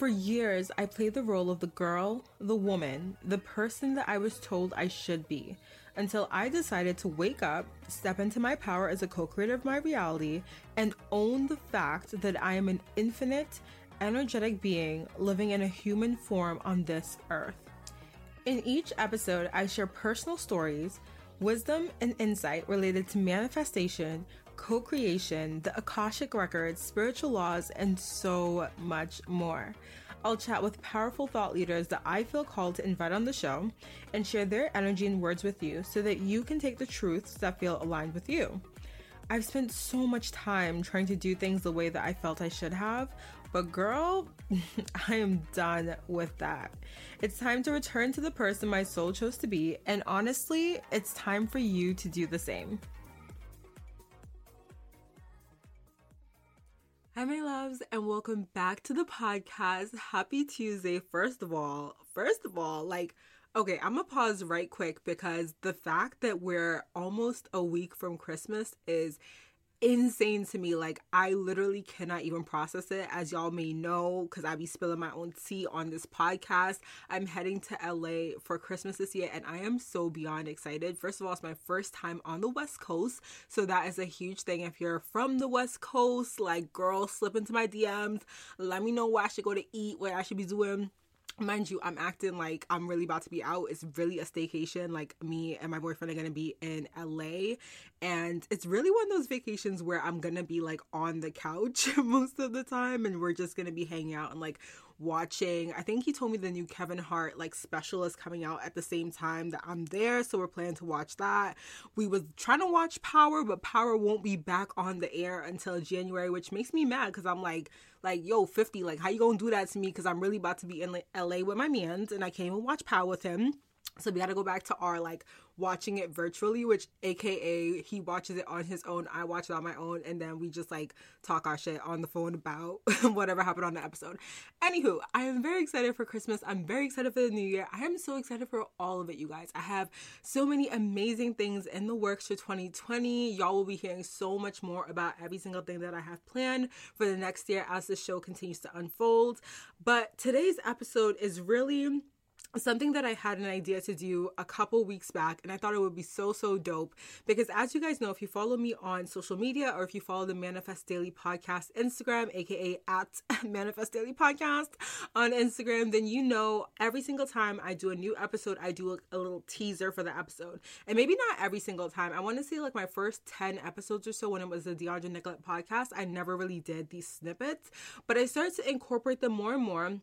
For years, I played the role of the girl, the woman, the person that I was told I should be, until I decided to wake up, step into my power as a co creator of my reality, and own the fact that I am an infinite, energetic being living in a human form on this earth. In each episode, I share personal stories, wisdom, and insight related to manifestation, co creation, the Akashic Records, spiritual laws, and so much more. I'll chat with powerful thought leaders that I feel called to invite on the show and share their energy and words with you so that you can take the truths that feel aligned with you. I've spent so much time trying to do things the way that I felt I should have, but girl, I am done with that. It's time to return to the person my soul chose to be, and honestly, it's time for you to do the same. Hi, my loves, and welcome back to the podcast. Happy Tuesday, first of all. First of all, like, okay, I'm gonna pause right quick because the fact that we're almost a week from Christmas is insane to me. Like I literally cannot even process it. As y'all may know, because I be spilling my own tea on this podcast. I'm heading to LA for Christmas this year, and I am so beyond excited. First of all, it's my first time on the West Coast, so that is a huge thing. If you're from the West Coast, like girl, slip into my DMs. Let me know where I should go to eat, what I should be doing mind you i'm acting like i'm really about to be out it's really a staycation like me and my boyfriend are gonna be in la and it's really one of those vacations where i'm gonna be like on the couch most of the time and we're just gonna be hanging out and like watching. I think he told me the new kevin hart like special is coming out at the same time that i'm there so we're planning to watch that. We was trying to watch power but power won't be back on the air until january which makes me mad because i'm like like yo 50 like how you gonna do that to me because i'm really about to be in la with my mans and i can't even watch power with him so we got to go back to our like watching it virtually, which AKA he watches it on his own, I watch it on my own, and then we just like talk our shit on the phone about whatever happened on the episode. Anywho, I am very excited for Christmas. I'm very excited for the new year. I am so excited for all of it, you guys. I have so many amazing things in the works for 2020. Y'all will be hearing so much more about every single thing that I have planned for the next year as the show continues to unfold. But today's episode is really something that I had an idea to do a couple weeks back, and I thought it would be so, so dope. Because as you guys know, if you follow me on social media or if you follow the Manifest Daily Podcast Instagram, aka at Manifest Daily Podcast on Instagram, then you know every single time I do a new episode, I do a, a little teaser for the episode. And maybe not every single time. I want to say like my first 10 episodes or so when it was the Deandra Nicolette podcast, I never really did these snippets, but I started to incorporate them more and more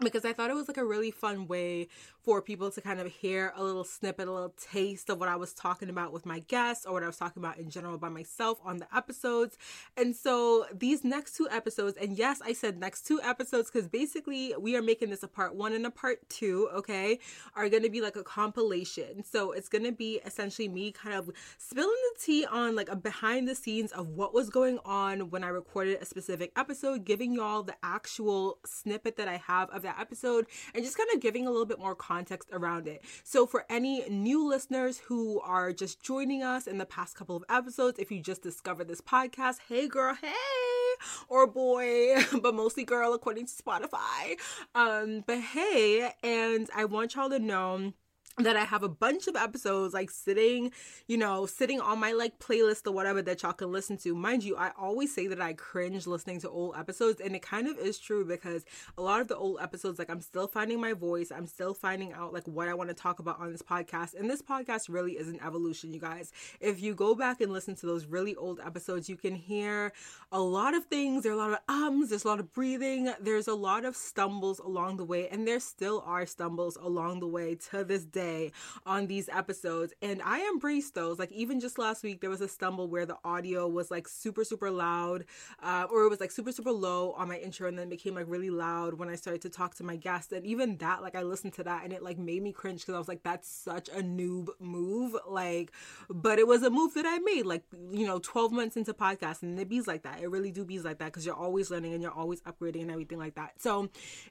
because I thought it was like a really fun way for people to kind of hear a little snippet, a little taste of what I was talking about with my guests or what I was talking about in general by myself on the episodes. And so these next two episodes, and yes, I said next two episodes because basically we are making this a part one and a part two, okay, are going to be like a compilation. So it's going to be essentially me kind of spilling the tea on like a behind the scenes of what was going on when I recorded a specific episode, giving y'all the actual snippet that I have of that episode and just kind of giving a little bit more context around it. So, for any new listeners who are just joining us in the past couple of episodes, if you just discovered this podcast, hey girl, hey or boy, but mostly girl according to Spotify. Um, but hey, and I want y'all to know that I have a bunch of episodes like sitting, you know, sitting on my like playlist or whatever that y'all can listen to. Mind you, I always say that I cringe listening to old episodes, and it kind of is true because a lot of the old episodes, like I'm still finding my voice, I'm still finding out like what I want to talk about on this podcast. And this podcast really is an evolution, you guys. If you go back and listen to those really old episodes, you can hear a lot of things. There are a lot of ums, there's a lot of breathing, there's a lot of stumbles along the way, and there still are stumbles along the way to this day on these episodes. And I embrace those. Like, even just last week, there was a stumble where the audio was like super, super loud, uh, or it was like super, super low on my intro and then became like really loud when I started to talk to my guests. And even that, like, I listened to that and it like made me cringe because I was like, that's such a noob move. Like, but it was a move that I made, like, you know, 12 months into podcast. And it bees like that. It really do bees like that because you're always learning and you're always upgrading and everything like that. So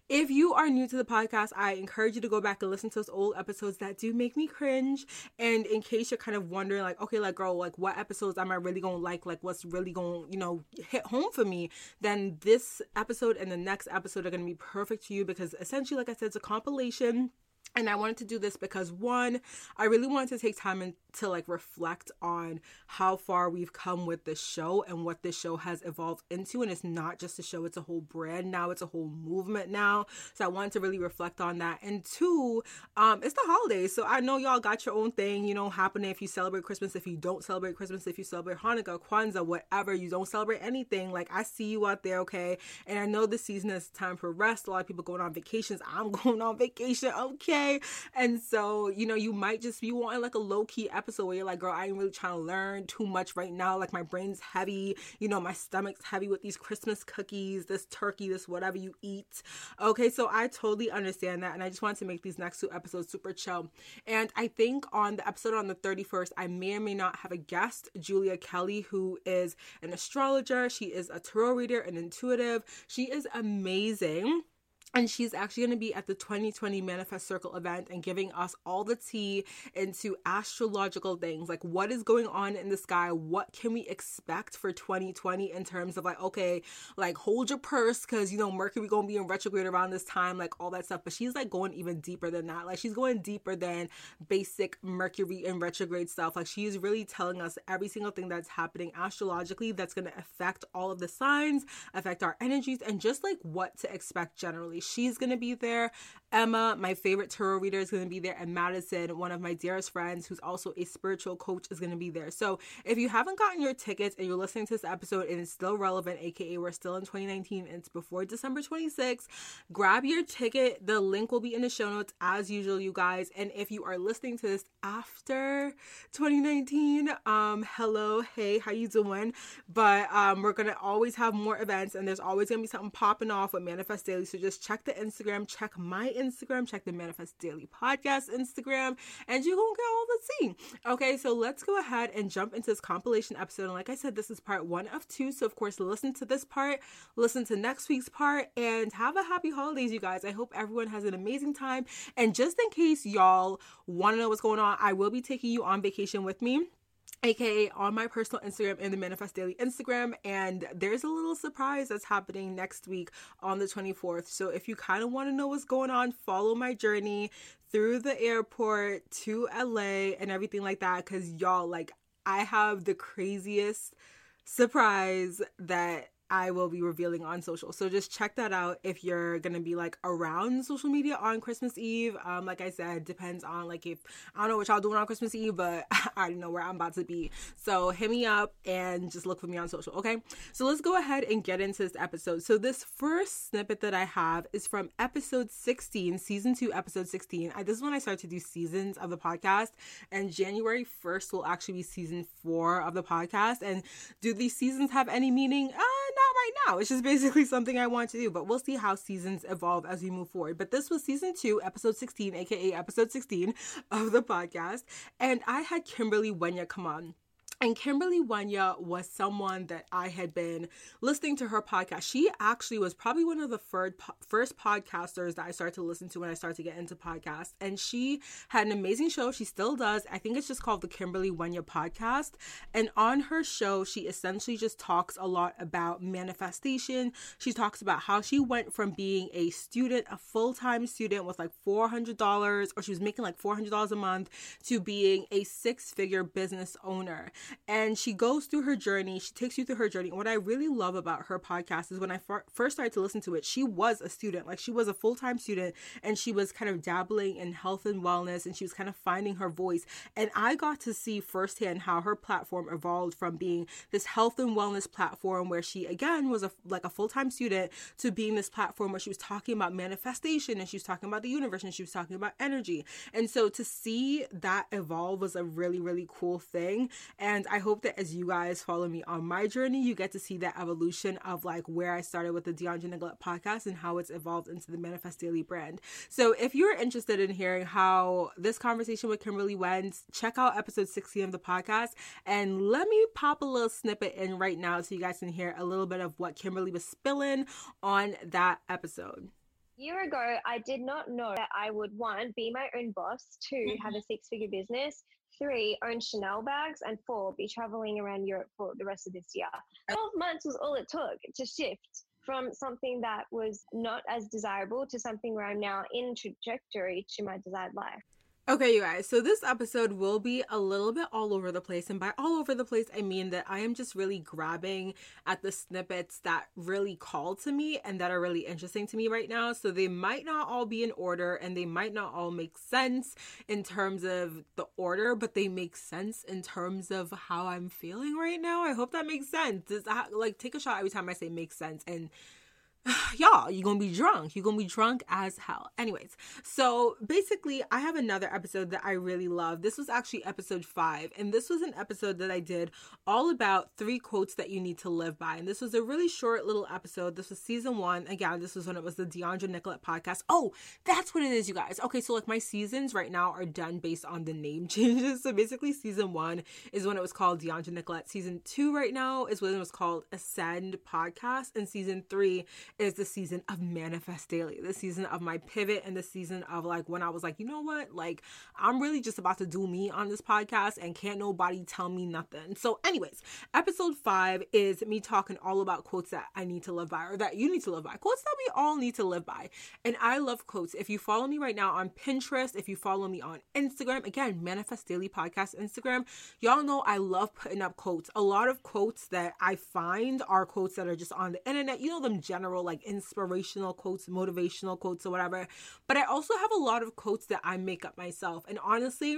if you are new to the podcast, I encourage you to go back and listen to those old episodes that that do make me cringe. And in case you're kind of wondering, like, okay, like, girl, like, what episodes am I really gonna like? Like, what's really gonna, you know, hit home for me? Then this episode and the next episode are gonna be perfect for you because essentially, like I said, it's a compilation and I wanted to do this because one, I really wanted to take time and to like reflect on how far we've come with this show and what this show has evolved into. And it's not just a show, it's a whole brand now, it's a whole movement now. So I wanted to really reflect on that. And two, um, it's the holidays. So I know y'all got your own thing, you know, happening if you celebrate Christmas, if you don't celebrate Christmas, if you celebrate Hanukkah, Kwanzaa, whatever, you don't celebrate anything. Like I see you out there, okay? And I know this season is time for rest. A lot of people going on vacations. I'm going on vacation, okay? And so, you know, you might just be wanting like a low key episode episode where you're like, girl, I ain't really trying to learn too much right now. Like my brain's heavy, you know, my stomach's heavy with these Christmas cookies, this turkey, this whatever you eat. Okay, so I totally understand that. And I just wanted to make these next two episodes super chill. And I think on the episode on the 31st, I may or may not have a guest, Julia Kelly, who is an astrologer. She is a tarot reader, an intuitive. She is amazing and she's actually going to be at the 2020 Manifest Circle event and giving us all the tea into astrological things like what is going on in the sky, what can we expect for 2020 in terms of like, okay, like hold your purse because you know Mercury going to be in retrograde around this time, like all that stuff. But she's like going even deeper than that. Like she's going deeper than basic Mercury in retrograde stuff. Like she's really telling us every single thing that's happening astrologically that's going to affect all of the signs, affect our energies, and just like what to expect generally. She's going to be there. Emma, my favorite tarot reader, is going to be there. And Madison, one of my dearest friends, who's also a spiritual coach, is going to be there. So if you haven't gotten your tickets and you're listening to this episode and it's still relevant, aka we're still in 2019 and it's before December 26th, grab your ticket. The link will be in the show notes as usual, you guys. And if you are listening to this after 2019, um, hello, hey, how you doing? But um, we're gonna always have more events, and there's always gonna be something popping off with Manifest Daily. So just check the Instagram, check my Instagram, check the Manifest Daily Podcast Instagram, and you're gonna get all the tea. Okay, so let's go ahead and jump into this compilation episode. And like I said, this is part one of two. So of course, listen to this part, listen to next week's part, and have a happy holidays, you guys. I hope everyone has an amazing time. And just in case y'all want to know what's going on, I will be taking you on vacation with me aka on my personal Instagram and the Manifest Daily Instagram. And there's a little surprise that's happening next week on the 24th. So if you kind of want to know what's going on, follow my journey through the airport to LA and everything like that. Cause y'all, like, I have the craziest surprise that I will be revealing on social. So just check that out if you're gonna be like around social media on Christmas Eve. Um, like I said, depends on like if I don't know what y'all doing on Christmas Eve, but I know where I'm about to be. So hit me up and just look for me on social, okay? So let's go ahead and get into this episode. So this first snippet that I have is from episode 16, season two, episode 16. I, this is when I started to do seasons of the podcast, and January 1st will actually be season four of the podcast. And do these seasons have any meaning? Uh, not right now. It's just basically something I want to do, but we'll see how seasons evolve as we move forward. But this was season two, episode 16, aka episode 16 of the podcast. And I had Kimberley Wenya come on. And Kimberley Wenya was someone that I had been listening to her podcast. She actually was probably one of the first podcasters that I started to listen to when I started to get into podcasts. And she had an amazing show. She still does. I think it's just called the Kimberley Wenya podcast. And on her show, she essentially just talks a lot about manifestation. She talks about how she went from being a student, a full time student with like $400, or she was making like $400 a month, to being a six figure business owner and she goes through her journey. She takes you through her journey. What I really love about her podcast is when I first started to listen to it, she was a student, like she was a full time student, and she was kind of dabbling in health and wellness, and she was kind of finding her voice. And I got to see firsthand how her platform evolved from being this health and wellness platform where she again was a like a full time student to being this platform where she was talking about manifestation and she was talking about the universe and she was talking about energy. And so to see that evolve was a really really cool thing. And and I hope that as you guys follow me on my journey, you get to see that evolution of like where I started with the Deandra Nicolette podcast and how it's evolved into the Manifest Daily brand. So if you're interested in hearing how this conversation with Kimberley went, check out episode 16 of the podcast and let me pop a little snippet in right now so you guys can hear a little bit of what Kimberley was spilling on that episode year ago, I did not know that I would one, be my own boss, 2 mm-hmm. have a six figure business, three, own Chanel bags, and four, be traveling around Europe for the rest of this year. 12 months was all it took to shift from something that was not as desirable to something where I'm now in trajectory to my desired life. Okay, you guys, so this episode will be a little bit all over the place. And by all over the place, I mean that I am just really grabbing at the snippets that really call to me and that are really interesting to me right now. So they might not all be in order and they might not all make sense in terms of the order, but they make sense in terms of how I'm feeling right now. I hope that makes sense. That, like, take a shot every time I say makes sense and y'all, you're gonna be drunk. You're gonna be drunk as hell. Anyways, so basically, I have another episode that I really love. This was actually episode five, and this was an episode that I did all about three quotes that you need to live by. And this was a really short little episode. This was season one. Again, this was when it was the Deandra Nicolette podcast. Oh, that's what it is, you guys. Okay, so like my seasons right now are done based on the name changes. So basically, season one is when it was called Deandra Nicolette. Season two right now is when it was called Ascend Podcast, and season three is the season of Manifest Daily, the season of my pivot, and the season of like when I was like, you know what, like I'm really just about to do me on this podcast, and can't nobody tell me nothing. So, anyways, episode five is me talking all about quotes that I need to live by, or that you need to live by, quotes that we all need to live by. And I love quotes. If you follow me right now on Pinterest, if you follow me on Instagram, again, Manifest Daily Podcast Instagram, y'all know I love putting up quotes. A lot of quotes that I find are quotes that are just on the internet. You know them general like inspirational quotes, motivational quotes, or whatever. But I also have a lot of quotes that I make up myself. And honestly,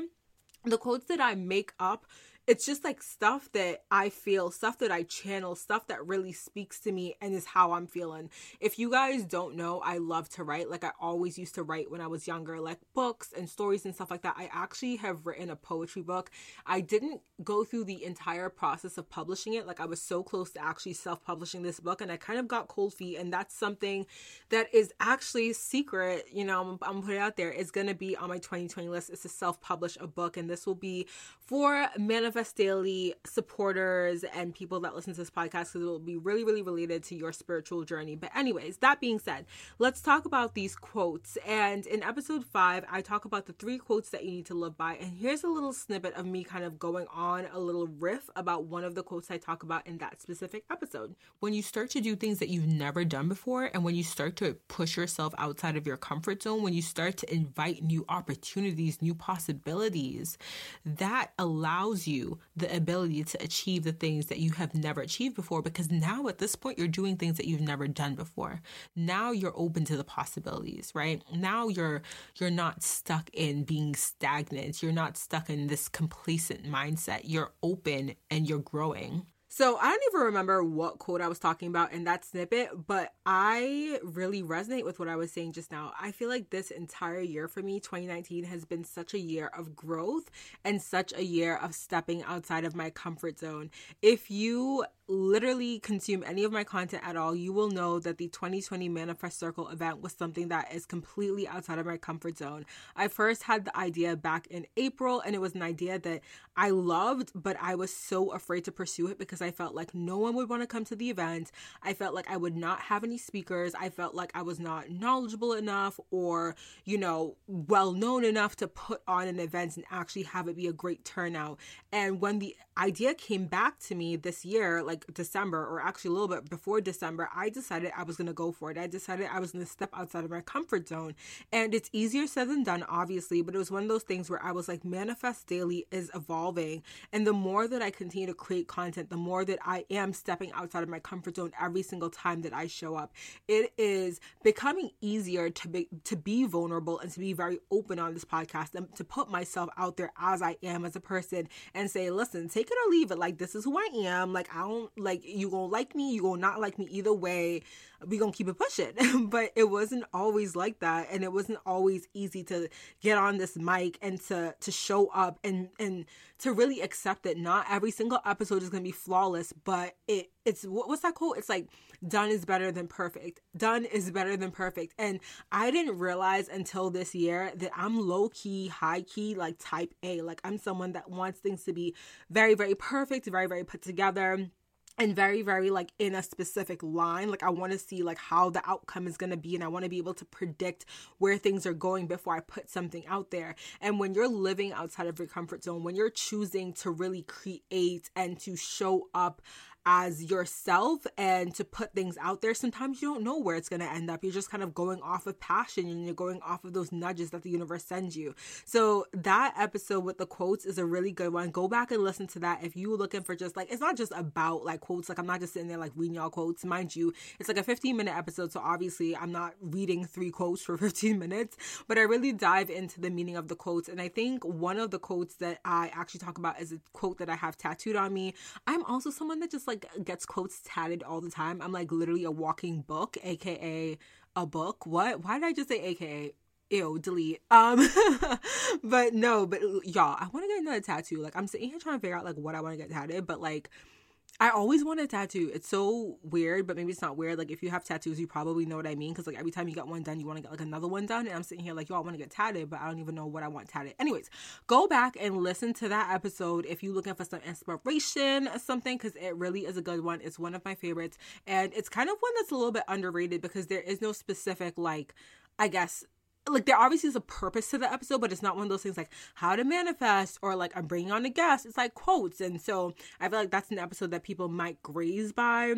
the quotes that I make up it's just like stuff that I feel, stuff that I channel, stuff that really speaks to me and is how I'm feeling. If you guys don't know, I love to write. Like I always used to write when I was younger, like books and stories and stuff like that. I actually have written a poetry book. I didn't go through the entire process of publishing it. Like I was so close to actually self-publishing this book and I kind of got cold feet and that's something that is actually secret, you know, I'm, I'm putting it out there. It's going to be on my 2020 list. It's to self-publish a book and this will be for manifest Daily supporters and people that listen to this podcast because it will be really, really related to your spiritual journey. But, anyways, that being said, let's talk about these quotes. And in episode five, I talk about the three quotes that you need to live by. And here's a little snippet of me kind of going on a little riff about one of the quotes I talk about in that specific episode. When you start to do things that you've never done before, and when you start to push yourself outside of your comfort zone, when you start to invite new opportunities, new possibilities, that allows you the ability to achieve the things that you have never achieved before because now at this point you're doing things that you've never done before. Now you're open to the possibilities, right? Now you're you're not stuck in being stagnant. You're not stuck in this complacent mindset. You're open and you're growing. So I don't even remember what quote I was talking about in that snippet, but I really resonate with what I was saying just now. I feel like this entire year for me, 2019, has been such a year of growth and such a year of stepping outside of my comfort zone. If you literally consume any of my content at all, you will know that the 2020 Manifest Circle event was something that is completely outside of my comfort zone. I first had the idea back in April, and it was an idea that I loved, but I was so afraid to pursue it because I felt like no one would want to come to the event. I felt like I would not have any speakers. I felt like I was not knowledgeable enough or, you know, well known enough to put on an event and actually have it be a great turnout. And when the idea came back to me this year, like December, or actually a little bit before December, I decided I was going to go for it. I decided I was going to step outside of my comfort zone. And it's easier said than done, obviously, but it was one of those things where I was like, Manifest Daily is evolving. And the more that I continue to create content, the more that I am stepping outside of my comfort zone every single time that I show up. It is becoming easier to be to be vulnerable and to be very open on this podcast and to put myself out there as I am as a person and say, listen, take it or leave it. Like this is who I am. Like I don't like you gonna like me, you gonna not like me either way. We gonna keep it pushing. but it wasn't always like that, and it wasn't always easy to get on this mic and to to show up and and to really accept that not every single episode is gonna be flawless, but it it's what's that quote? It's like done is better than perfect. Done is better than perfect. And I didn't realize until this year that I'm low key, high key, like type A. Like I'm someone that wants things to be very, very perfect, very, very put together and very very like in a specific line. Like i want to see like how the outcome is going to be and i want to be able to predict where things are going before i put something out there. And when you're living outside of your comfort zone when you're choosing to really create and to show up as yourself and to put things out there, sometimes you don't know where it's going to end up. You're just kind of going off of passion and you're going off of those nudges that the universe sends you. So, that episode with the quotes is a really good one. Go back and listen to that if you're looking for just like, it's not just about like quotes. Like, I'm not just sitting there like reading y'all quotes. Mind you, it's like a 15 minute episode. So, obviously, I'm not reading three quotes for 15 minutes, but I really dive into the meaning of the quotes. And I think one of the quotes that I actually talk about is a quote that I have tattooed on me. I'm also someone that just like gets quotes tatted all the time. I'm like literally a walking book, aka a book. What? Why did I just say aka? Ew, delete. Um, but no, but y'all, I want to get another tattoo. Like I'm sitting here trying to figure out like what I want to get tatted, but like I always want a tattoo. It's so weird, but maybe it's not weird. Like if you have tattoos, you probably know what I mean. Because like every time you get one done, you want to get like another one done. And I'm sitting here like, yo, I want to get tatted, but I don't even know what I want tatted. Anyways, go back and listen to that episode if you're looking for some inspiration or something, because it really is a good one. It's one of my favorites, and it's kind of one that's a little bit underrated because there is no specific like, I guess like there obviously is a purpose to the episode, but it's not one of those things like how to manifest or like I'm bringing on a guest. It's like quotes, and so I feel like that's an episode that people might graze by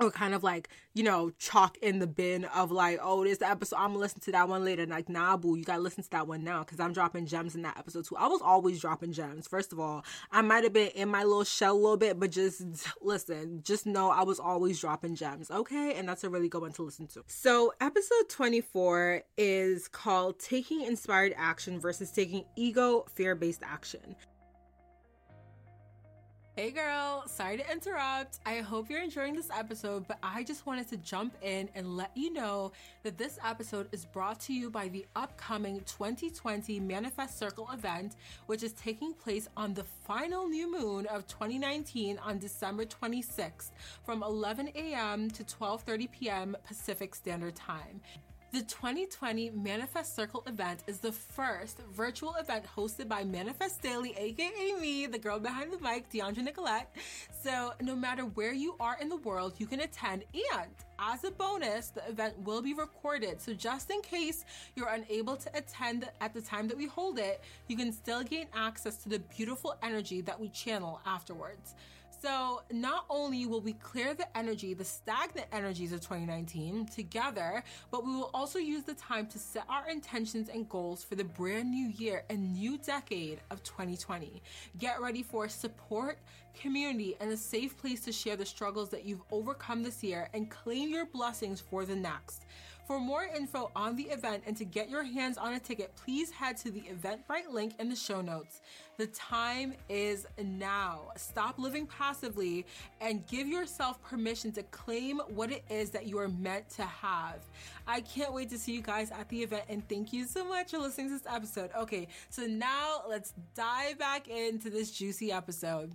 or kind of like you know chalk in the bin of like oh this episode i'm gonna listen to that one later. And like nah boo you gotta listen to that one now because i'm dropping gems in that episode too. I was always dropping gems first of all. I might have been in my little shell a little bit but just listen just know i was always dropping gems okay? And that's a really good one to listen to. So episode 24 is called taking inspired action versus taking ego fear-based action Hey girl, sorry to interrupt. I hope you're enjoying this episode, but I just wanted to jump in and let you know that this episode is brought to you by the upcoming 2020 Manifest Circle event, which is taking place on the final new moon of 2019 on December 26th from 11 a.m. to 12:30 p.m. Pacific Standard Time. The 2020 Manifest Circle event is the first virtual event hosted by Manifest Daily, aka me, the girl behind the mic, Deandra Nicolette. So, no matter where you are in the world, you can attend. And as a bonus, the event will be recorded. So, just in case you're unable to attend at the time that we hold it, you can still gain access to the beautiful energy that we channel afterwards. So, not only will we clear the energy, the stagnant energies of 2019 together, but we will also use the time to set our intentions and goals for the brand new year and new decade of 2020. Get ready for support, community, and a safe place to share the struggles that you've overcome this year and claim your blessings for the next. For more info on the event and to get your hands on a ticket, please head to the Eventbrite link in the show notes. The time is now. Stop living passively and give yourself permission to claim what it is that you are meant to have. I can't wait to see you guys at the event and thank you so much for listening to this episode. Okay, so now let's dive back into this juicy episode.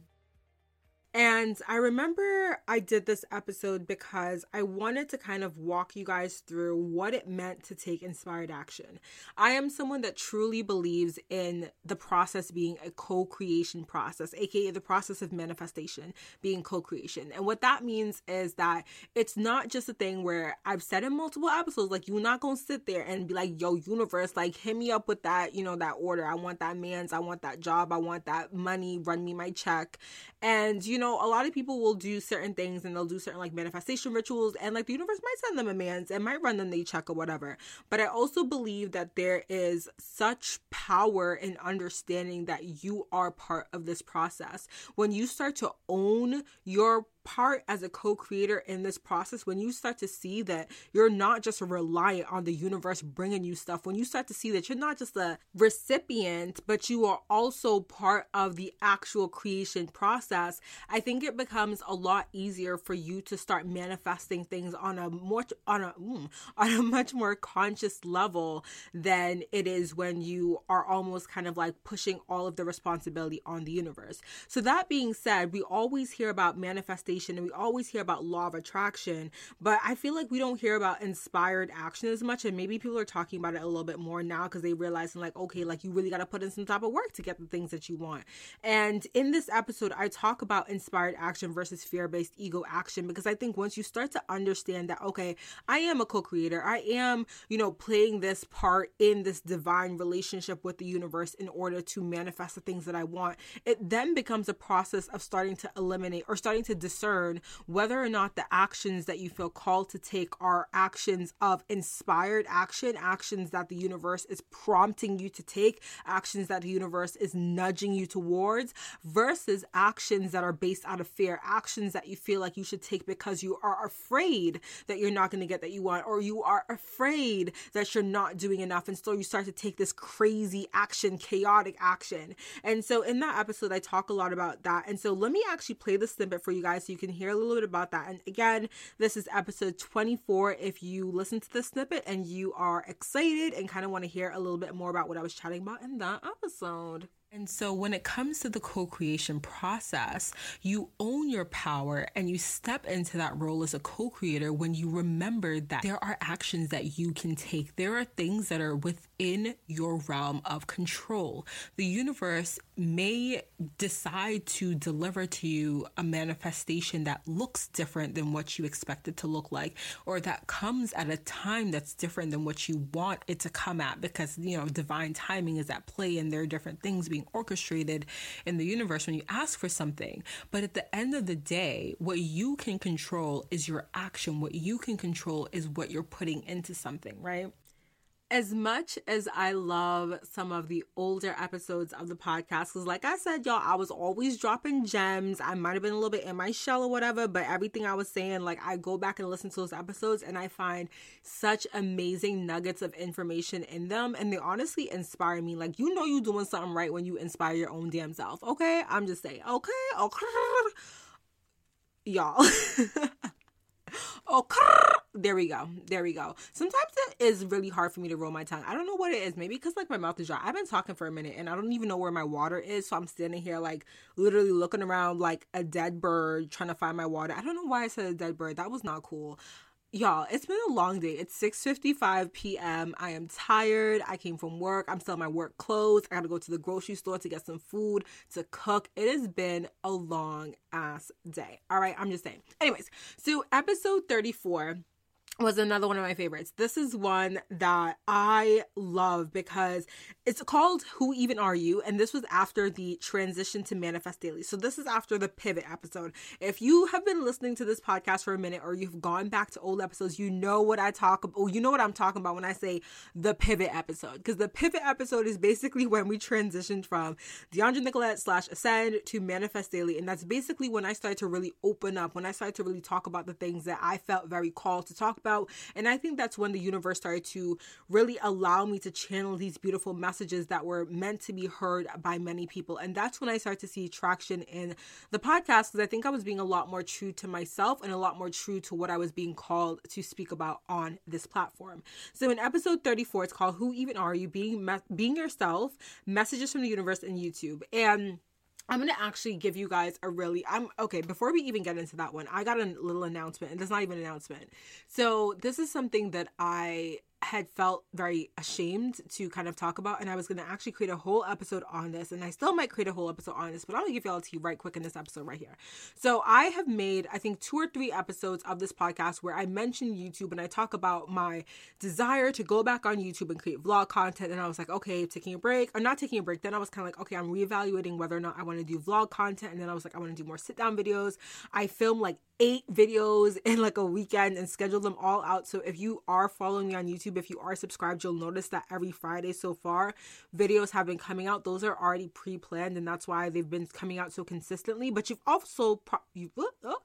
And I remember I did this episode because I wanted to kind of walk you guys through what it meant to take inspired action. I am someone that truly believes in the process being a co creation process, aka the process of manifestation being co creation. And what that means is that it's not just a thing where I've said in multiple episodes, like, you're not gonna sit there and be like, yo, universe, like, hit me up with that, you know, that order. I want that man's, I want that job, I want that money, run me my check. And, you know, know, a lot of people will do certain things and they'll do certain like manifestation rituals and like the universe might send them a man's and might run them the check or whatever. But I also believe that there is such power in understanding that you are part of this process. When you start to own your part as a co-creator in this process when you start to see that you're not just reliant on the universe bringing you stuff when you start to see that you're not just a recipient but you are also part of the actual creation process i think it becomes a lot easier for you to start manifesting things on a more on a mm, on a much more conscious level than it is when you are almost kind of like pushing all of the responsibility on the universe. So that being said we always hear about manifestation manifestation and we always hear about law of attraction, but I feel like we don't hear about inspired action as much. And maybe people are talking about it a little bit more now because they realize, like, okay, like you really got to put in some type of work to get the things that you want. And in this episode, I talk about inspired action versus fear based ego action because I think once you start to understand that, okay, I am a co creator, I am, you know, playing this part in this divine relationship with the universe in order to manifest the things that I want, it then becomes a process of starting to eliminate or starting to discern whether or not the actions that you feel called to take are actions of inspired action, actions that the universe is prompting you to take, actions that the universe is nudging you towards, versus actions that are based out of fear, actions that you feel like you should take because you are afraid that you're not going to get that you want, or you are afraid that you're not doing enough. And so you start to take this crazy action, chaotic action. And so in that episode, I talk a lot about that. And so let me actually play the snippet for you guys so you can hear a little bit about that. And again, this is episode 24. If you listen to the snippet and you are excited and kind of want to hear a little bit more about what I was chatting about in that episode. And so, when it comes to the co creation process, you own your power and you step into that role as a co creator when you remember that there are actions that you can take. There are things that are within your realm of control. The universe may decide to deliver to you a manifestation that looks different than what you expect it to look like, or that comes at a time that's different than what you want it to come at because, you know, divine timing is at play and there are different things being orchestrated in the universe when you ask for something. But at the end of the day, what you can control is your action. What you can control is what you're putting into something, right? As much as I love some of the older episodes of the podcast, because like I said, y'all, I was always dropping gems. I might have been a little bit in my shell or whatever, but everything I was saying, like I go back and listen to those episodes and I find such amazing nuggets of information in them. And they honestly inspire me. Like, you know, you're doing something right when you inspire your own damn self. Okay. I'm just saying, okay, okay. Y'all. Oh, okay there we go. There we go. Sometimes it is really hard for me to roll my tongue. I don't know what it is. Maybe because like my mouth is dry. I've been talking for a minute and I don't even know where my water is. So I'm standing here like literally looking around like a dead bird trying to find my water. I don't know why I said a dead bird. That was not cool. Y'all, it's been a long day. It's 6:55 p.m. I am tired. I came from work. I'm still in my work clothes. I got to go to the grocery store to get some food to cook. It has been a long ass day. All right, I'm just saying. Anyways, so episode 34 was another one of my favorites. This is one that I love because it's called Who Even Are You? And this was after the transition to Manifest Daily. So this is after the pivot episode. If you have been listening to this podcast for a minute or you've gone back to old episodes, you know what I talk about. Oh, you know what I'm talking about when I say the pivot episode. Because the pivot episode is basically when we transitioned from Deandra Nicolette slash Ascend to Manifest Daily. And that's basically when I started to really open up, when I started to really talk about the things that I felt very called to talk about. And I think that's when the universe started to really allow me to channel these beautiful messages that were meant to be heard by many people. And that's when I started to see traction in the podcast because I think I was being a lot more true to myself and a lot more true to what I was being called to speak about on this platform. So in episode 34, it's called Who Even Are You? Being, me- being Yourself, Messages from the Universe and YouTube. And I'm gonna actually give you guys a really I'm okay, before we even get into that one, I got a little announcement, and it's not even an announcement. So this is something that I had felt very ashamed to kind of talk about and I was going to actually create a whole episode on this and I still might create a whole episode on this but I'm going to give y'all a tea right quick in this episode right here. So I have made I think two or three episodes of this podcast where I mention YouTube and I talk about my desire to go back on YouTube and create vlog content and I was like okay taking a break or not taking a break then I was kind of like okay I'm reevaluating whether or not I want to do vlog content and then I was like I want to do more sit down videos. I film like eight videos in like a weekend and schedule them all out. So if you are following me on YouTube, if you are subscribed, you'll notice that every Friday so far, videos have been coming out. Those are already pre-planned, and that's why they've been coming out so consistently. But you've also pro- you oh, oh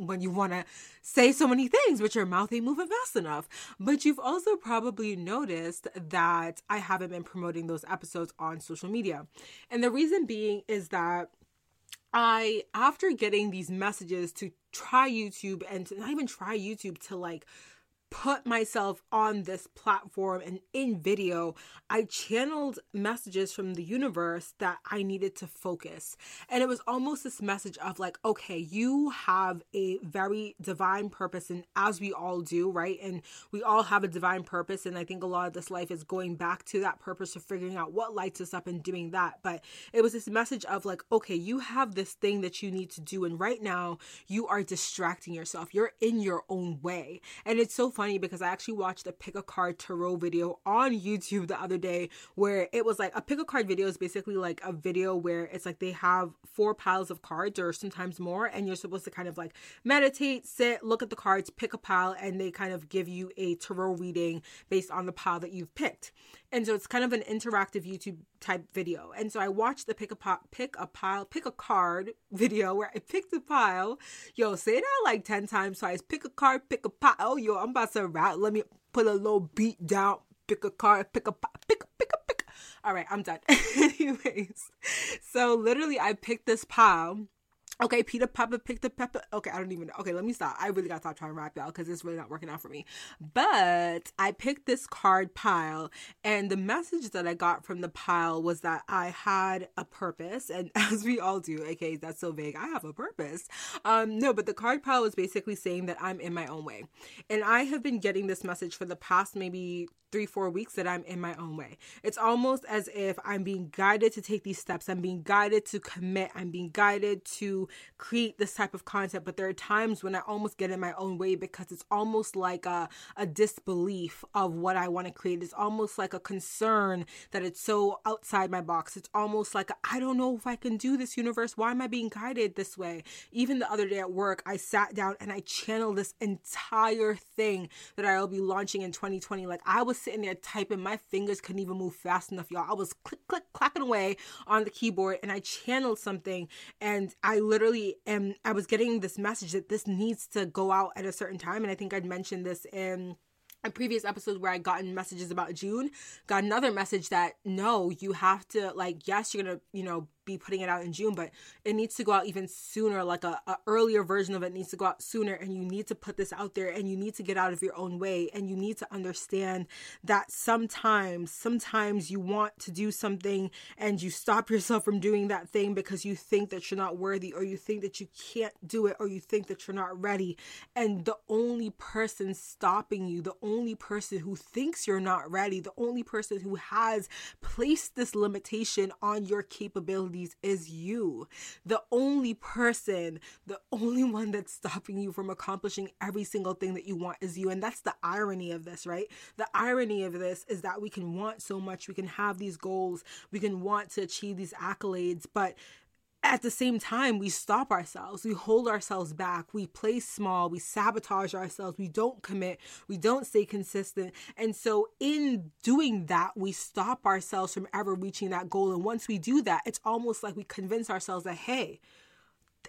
when you want to say so many things, but your mouth ain't moving fast enough. But you've also probably noticed that I haven't been promoting those episodes on social media. And the reason being is that I, after getting these messages to try YouTube and to not even try YouTube, to like put myself on this platform and in video, I channeled messages from the universe that I needed to focus. And it was almost this message of like, okay, you have a very divine purpose, and as we all do, right? And we all have a divine purpose. And I think a lot of this life is going back to that purpose of figuring out what lights us up and doing that. But it was this message of like, okay, you have this thing that you need to do. And right now, you are distracting yourself. You're in your own way. And it's so funny because I actually watched a pick a card tarot video on YouTube the other day where it was like a pick a card video is basically like a video where it's like they have four piles of cards or sometimes more and you're supposed to kind of like meditate, sit, look at the cards, pick a pile and they kind of give you a tarot reading based on the pile that you've picked. And so it's kind of an interactive YouTube type video. And so I watched the pick a pot, pick a pile, pick a card video where I picked a pile. Yo, say that like 10 times twice. Pick a card, pick a pile. Yo, I'm about to rap. Let me put a little beat down. Pick a card, pick a pile, pick a, pick a, pick a. All right, I'm done. Anyways, so literally I picked this pile Okay, Peter Pepper picked a pepper. Okay, I don't even know. Okay, let me stop. I really gotta stop trying to rap y'all because it's really not working out for me. But I picked this card pile, and the message that I got from the pile was that I had a purpose, and as we all do, okay, that's so vague. I have a purpose. Um, no, but the card pile was basically saying that I'm in my own way, and I have been getting this message for the past maybe three, four weeks that I'm in my own way. It's almost as if I'm being guided to take these steps. I'm being guided to commit. I'm being guided to create this type of content. But there are times when I almost get in my own way because it's almost like a, a disbelief of what I want to create. It's almost like a concern that it's so outside my box. It's almost like I don't know if I can do this universe. Why am I being guided this way? Even the other day at work, I sat down and I channeled this entire thing that I'll be launching in 2020. Like I was sitting there typing, my fingers couldn't even move fast enough, y'all. I was click, click, clacking away on the keyboard and I channeled something and I literally am, I was getting this message that this needs to go out at a certain time. And I think I'd mentioned this in a previous episode where I gotten messages about June, got another message that no, you have to like, yes, you're gonna, you know, be putting it out in June, but it needs to go out even sooner. Like a, a, earlier version of it needs to go out sooner, and you need to put this out there, and you need to get out of your own way, and you need to understand that sometimes, sometimes you want to do something, and you stop yourself from doing that thing because you think that you're not worthy, or you think that you can't do it, or you think that you're not ready, and the only person stopping you, the only person who thinks you're not ready, the only person who has placed this limitation on your is you. The only person, the only one that's stopping you from accomplishing every single thing that you want is you. And that's the irony of this, right? The irony of this is that we can want so much, we can have these goals, we can want to achieve these accolades, but at the same time, we stop ourselves, we hold ourselves back, we play small, we sabotage ourselves, we don't commit, we don't stay consistent. And so, in doing that, we stop ourselves from ever reaching that goal. And once we do that, it's almost like we convince ourselves that, hey,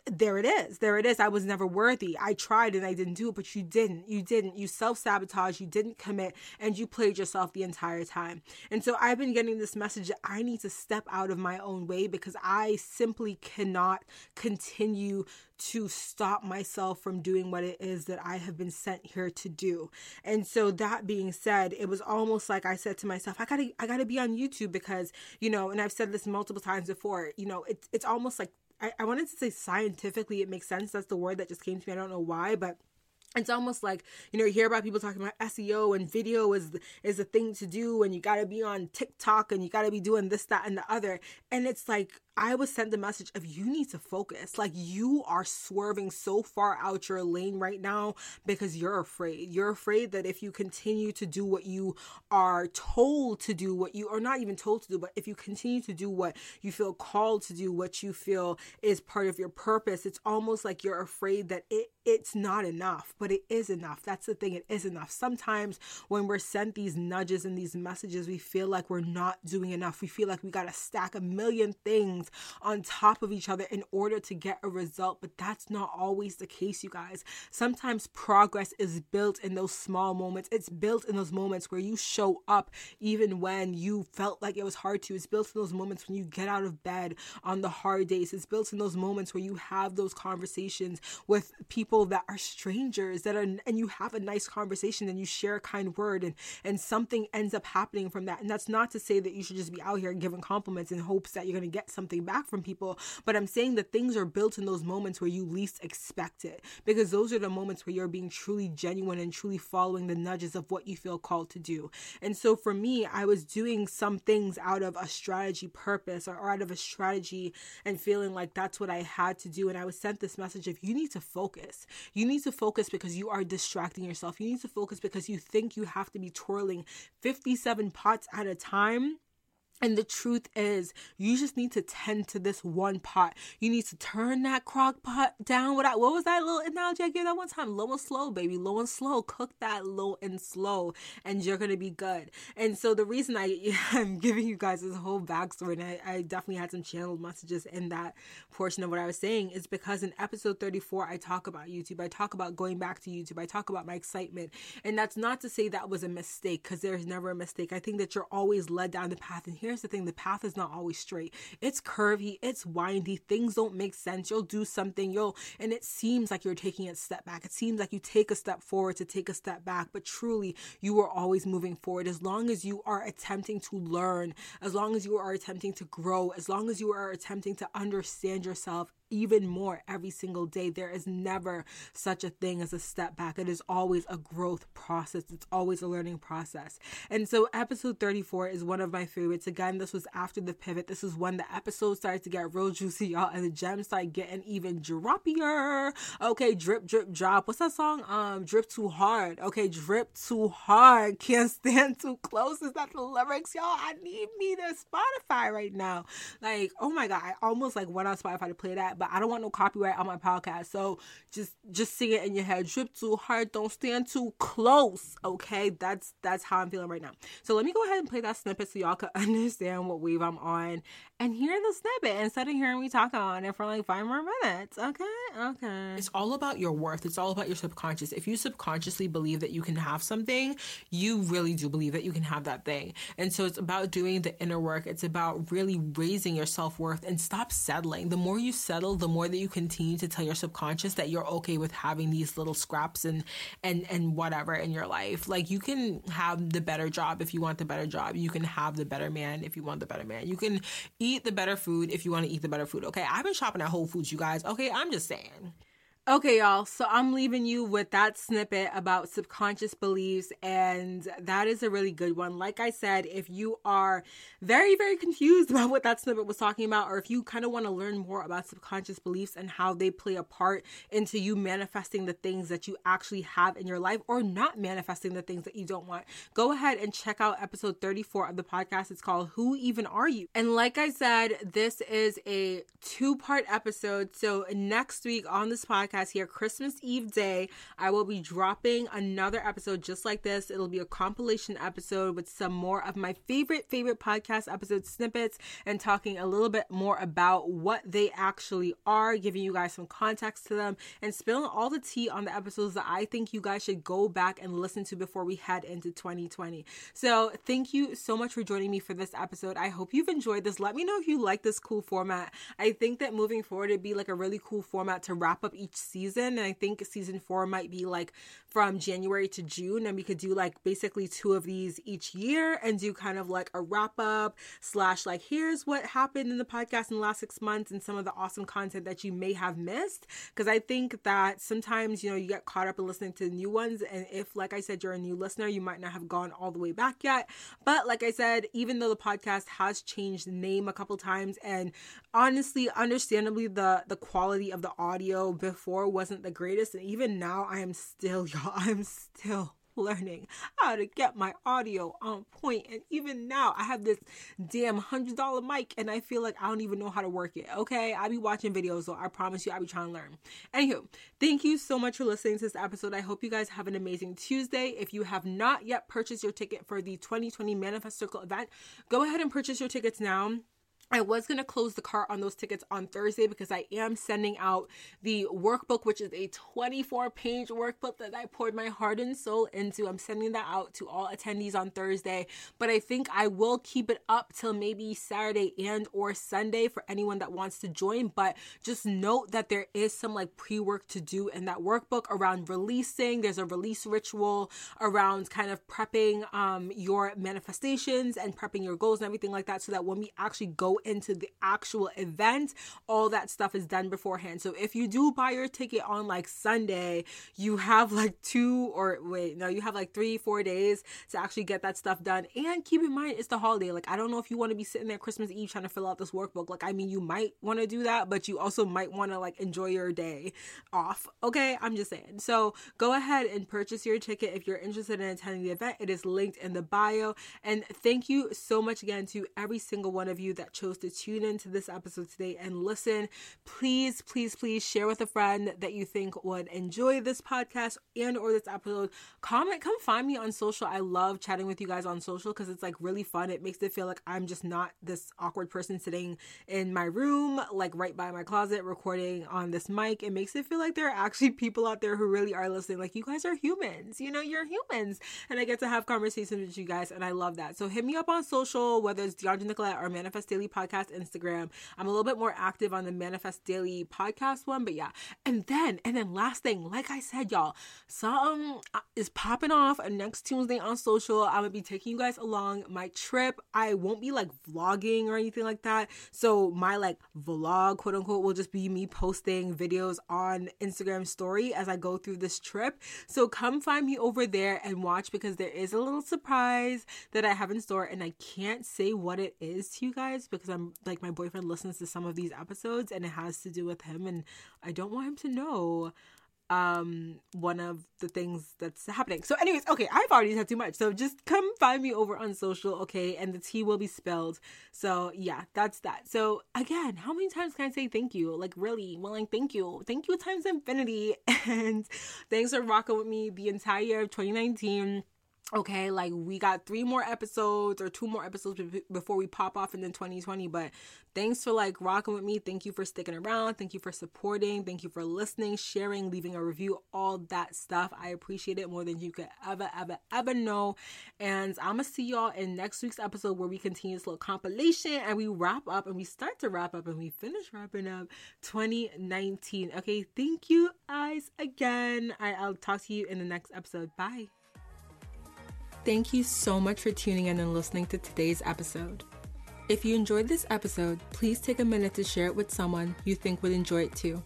there it is. There it is. I was never worthy. I tried and I didn't do it, but you didn't. You didn't. You self sabotage. You didn't commit and you played yourself the entire time. And so I've been getting this message that I need to step out of my own way because I simply cannot continue to stop myself from doing what it is that I have been sent here to do. And so that being said, it was almost like I said to myself, I gotta I gotta be on YouTube because, you know, and I've said this multiple times before, you know, it's it's almost like I, I wanted to say scientifically it makes sense. That's the word that just came to me. I don't know why, but it's almost like you know you hear about people talking about SEO and video is is a thing to do and you got to be on TikTok and you got to be doing this that and the other and it's like I was sent the message of you need to focus. Like you are swerving so far out your lane right now because you're afraid. You're afraid that if you continue to do what you are told to do, what you are not even told to do, but if you continue to do what you feel called to do, what you feel is part of your purpose, it's almost like you're afraid that it it's not enough, but it is enough. That's the thing, it is enough. Sometimes when we're sent these nudges and these messages, we feel like we're not doing enough. We feel like we got to stack a million things on top of each other in order to get a result, but that's not always the case, you guys. Sometimes progress is built in those small moments. It's built in those moments where you show up even when you felt like it was hard to. It's built in those moments when you get out of bed on the hard days. It's built in those moments where you have those conversations with people that are strangers that are and you have a nice conversation and you share a kind word and and something ends up happening from that. And that's not to say that you should just be out here giving compliments in hopes that you're going to get something back from people, but I'm saying that things are built in those moments where you least expect it because those are the moments where you're being truly genuine and truly following the nudges of what you feel called to do. And so for me, I was doing some things out of a strategy purpose or out of a strategy and feeling like that's what I had to do. And I was sent this message of you need to focus. You need to focus because you are distracting yourself. You need to focus because you think you have to be twirling 57 pots at a time and the truth is, you just need to tend to this one pot. You need to turn that crock pot down. What, I, what was that little analogy I gave that one time? Low and slow, baby. Low and slow. Cook that low and slow, and you're going to be good. And so, the reason I, I'm giving you guys this whole backstory, and I, I definitely had some channeled messages in that portion of what I was saying, is because in episode 34, I talk about YouTube. I talk about going back to YouTube. I talk about my excitement. And that's not to say that was a mistake, because there's never a mistake. I think that you're always led down the path. And here here's the thing the path is not always straight. It's curvy, it's windy, things don't make sense. You'll do something, you'll, and it seems like you're taking a step back. It seems like you take a step forward to take a step back, but truly, you are always moving forward. As long as you are attempting to learn, as long as you are attempting to grow, as long as you are attempting to understand yourself even more every single day. There is never such a thing as a step back. It is always a growth process, it's always a learning process. And so, episode 34 is one of my favorites. Again, this was after the pivot. This is when the episode started to get real juicy, y'all, and the gems started getting even droppier. Okay, drip, drip, drop. What's that song? Um, Drip Too Hard. Okay, Drip Too Hard. Can't stand too close. Is that the lyrics, y'all? I need me to Spotify right now. Like, oh my God, I almost like went on Spotify to play that but I don't want no copyright on my podcast. So just just sing it in your head. Drip too hard, don't stand too close. Okay, that's that's how I'm feeling right now. So let me go ahead and play that snippet so y'all can understand what wave I'm on and hear the snippet instead of hearing me talk on it for like five more minutes. Okay, okay. It's all about your worth. It's all about your subconscious. If you subconsciously believe that you can have something, you really do believe that you can have that thing. And so it's about doing the inner work. It's about really raising your self worth and stop settling. The more you settle the more that you continue to tell your subconscious that you're okay with having these little scraps and and and whatever in your life. Like you can have the better job if you want the better job. You can have the better man if you want the better man. You can eat the better food if you want to eat the better food. Okay, I've been shopping at Whole Foods, you guys. Okay, I'm just saying. Okay, y'all. So I'm leaving you with that snippet about subconscious beliefs, and that is a really good one. Like I said, if you are very, very confused about what that snippet was talking about, or if you kind of want to learn more about subconscious beliefs and how they play a part into you manifesting the things that you actually have in your life or not manifesting the things that you don't want, go ahead and check out episode 34 of the podcast. It's called Who Even Are You? And like I said, this is a two part episode. So next week on this podcast, podcast here. Christmas Eve day, I will be dropping another episode just like this. It'll be a compilation episode with some more of my favorite, favorite podcast episode snippets and talking a little bit more about what they actually are, giving you guys some context to them, and spilling all the tea on the episodes that I think you guys should go back and listen to before we head into 2020. So, thank you so much for joining me for this episode. I hope you've enjoyed this. Let me know if you like this cool format. I think that moving forward, it'd be like a really cool format to wrap up each season. And I think season four might be like from January to June. And we could do like basically two of these each year and do kind of like a wrap up slash like, here's what happened in the podcast in the last six months and some of the awesome content that you may have missed. Because I think that sometimes, you know, you get caught up in listening to new ones. And if, like I said, you're a new listener, you might not have gone all the way back yet. But like I said, even though the podcast has changed name a couple times and honestly, understandably, the the quality of the audio before wasn't the greatest, and even now, I am still, y'all, I'm still learning how to get my audio on point. And even now i have this damn hundred dollar mic and i feel like i don't even know how to work it okay? I be watching videos so i promise you i be trying to learn. Anywho thank you so much for listening to this episode. I hope you guys have an amazing tuesday. If you have not yet purchased your ticket for the 2020 manifest circle event go ahead and purchase your tickets now I was going to close the cart on those tickets on Thursday because I am sending out the workbook, which is a 24 page workbook that I poured my heart and soul into. I'm sending that out to all attendees on Thursday, but I think I will keep it up till maybe Saturday and or Sunday for anyone that wants to join. But just note that there is some like pre work to do in that workbook around releasing. There's a release ritual around kind of prepping um, your manifestations and prepping your goals and everything like that so that when we actually go into the actual event, all that stuff is done beforehand. So if you do buy your ticket on like Sunday, you have like two or wait, no, you have like three, four days to actually get that stuff done. And keep in mind, it's the holiday. Like, I don't know if you want to be sitting there Christmas Eve trying to fill out this workbook. Like, I mean, you might want to do that, but you also might want to like enjoy your day off. Okay, I'm just saying. So go ahead and purchase your ticket if you're interested in attending the event. It is linked in the bio. And thank you so much again to every single one of you that chose chose to tune into this episode today and listen, please, please, please share with a friend that you think would enjoy this podcast and or this episode. Comment, come find me on social. I love chatting with you guys on social because it's like really fun. It makes it feel like I'm just not this awkward person sitting in my room, like right by my closet, recording on this mic. It makes it feel like there are actually people out there who really are listening. Like you guys are humans, you know, you're humans. And I get to have conversations with you guys, and I love that. So hit me up on social, whether it's Deandra Nicolette or Manifest Daily Podcast Instagram. I'm a little bit more active on the Manifest Daily podcast one, but yeah. And then, and then last thing, like I said, y'all, something uh, is popping off next Tuesday on social. I'm gonna be taking you guys along my trip. I won't be like vlogging or anything like that. So my like vlog, quote unquote, will just be me posting videos on Instagram story as I go through this trip. So come find me over there and watch because there is a little surprise that I have in store and I can't say what it is to you guys because I'm like my boyfriend listens to some of these episodes and it has to do with him and I don't want him to know um one of the things that's happening. So anyways, okay, I've already said too much. So just come find me over on social, okay? And the tea will be spilled. So yeah, that's that. So again, how many times can I say thank you? Like really, well like thank you. Thank you times infinity. And thanks for rocking with me the entire year of 2019 okay like we got three more episodes or two more episodes before we pop off in the 2020 but thanks for like rocking with me. Thank you for sticking around. Thank you for supporting. Thank you for listening sharing leaving a review all that stuff. I appreciate it more than you could ever ever ever know. And i'm gonna see y'all in next week's episode where we continue this little compilation and we wrap up and we start to wrap up and we finish wrapping up 2019 okay thank you guys again. I, i'll talk to you in the next episode. Bye Thank you so much for tuning in and listening to today's episode. If you enjoyed this episode, please take a minute to share it with someone you think would enjoy it too.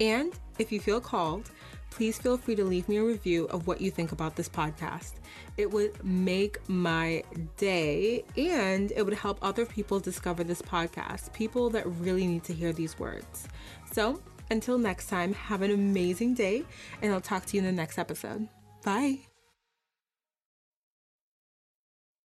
And if you feel called, please feel free to leave me a review of what you think about this podcast. It would make my day and it would help other people discover this podcast, people that really need to hear these words. So, until next time, have an amazing day, and I'll talk to you in the next episode. Bye.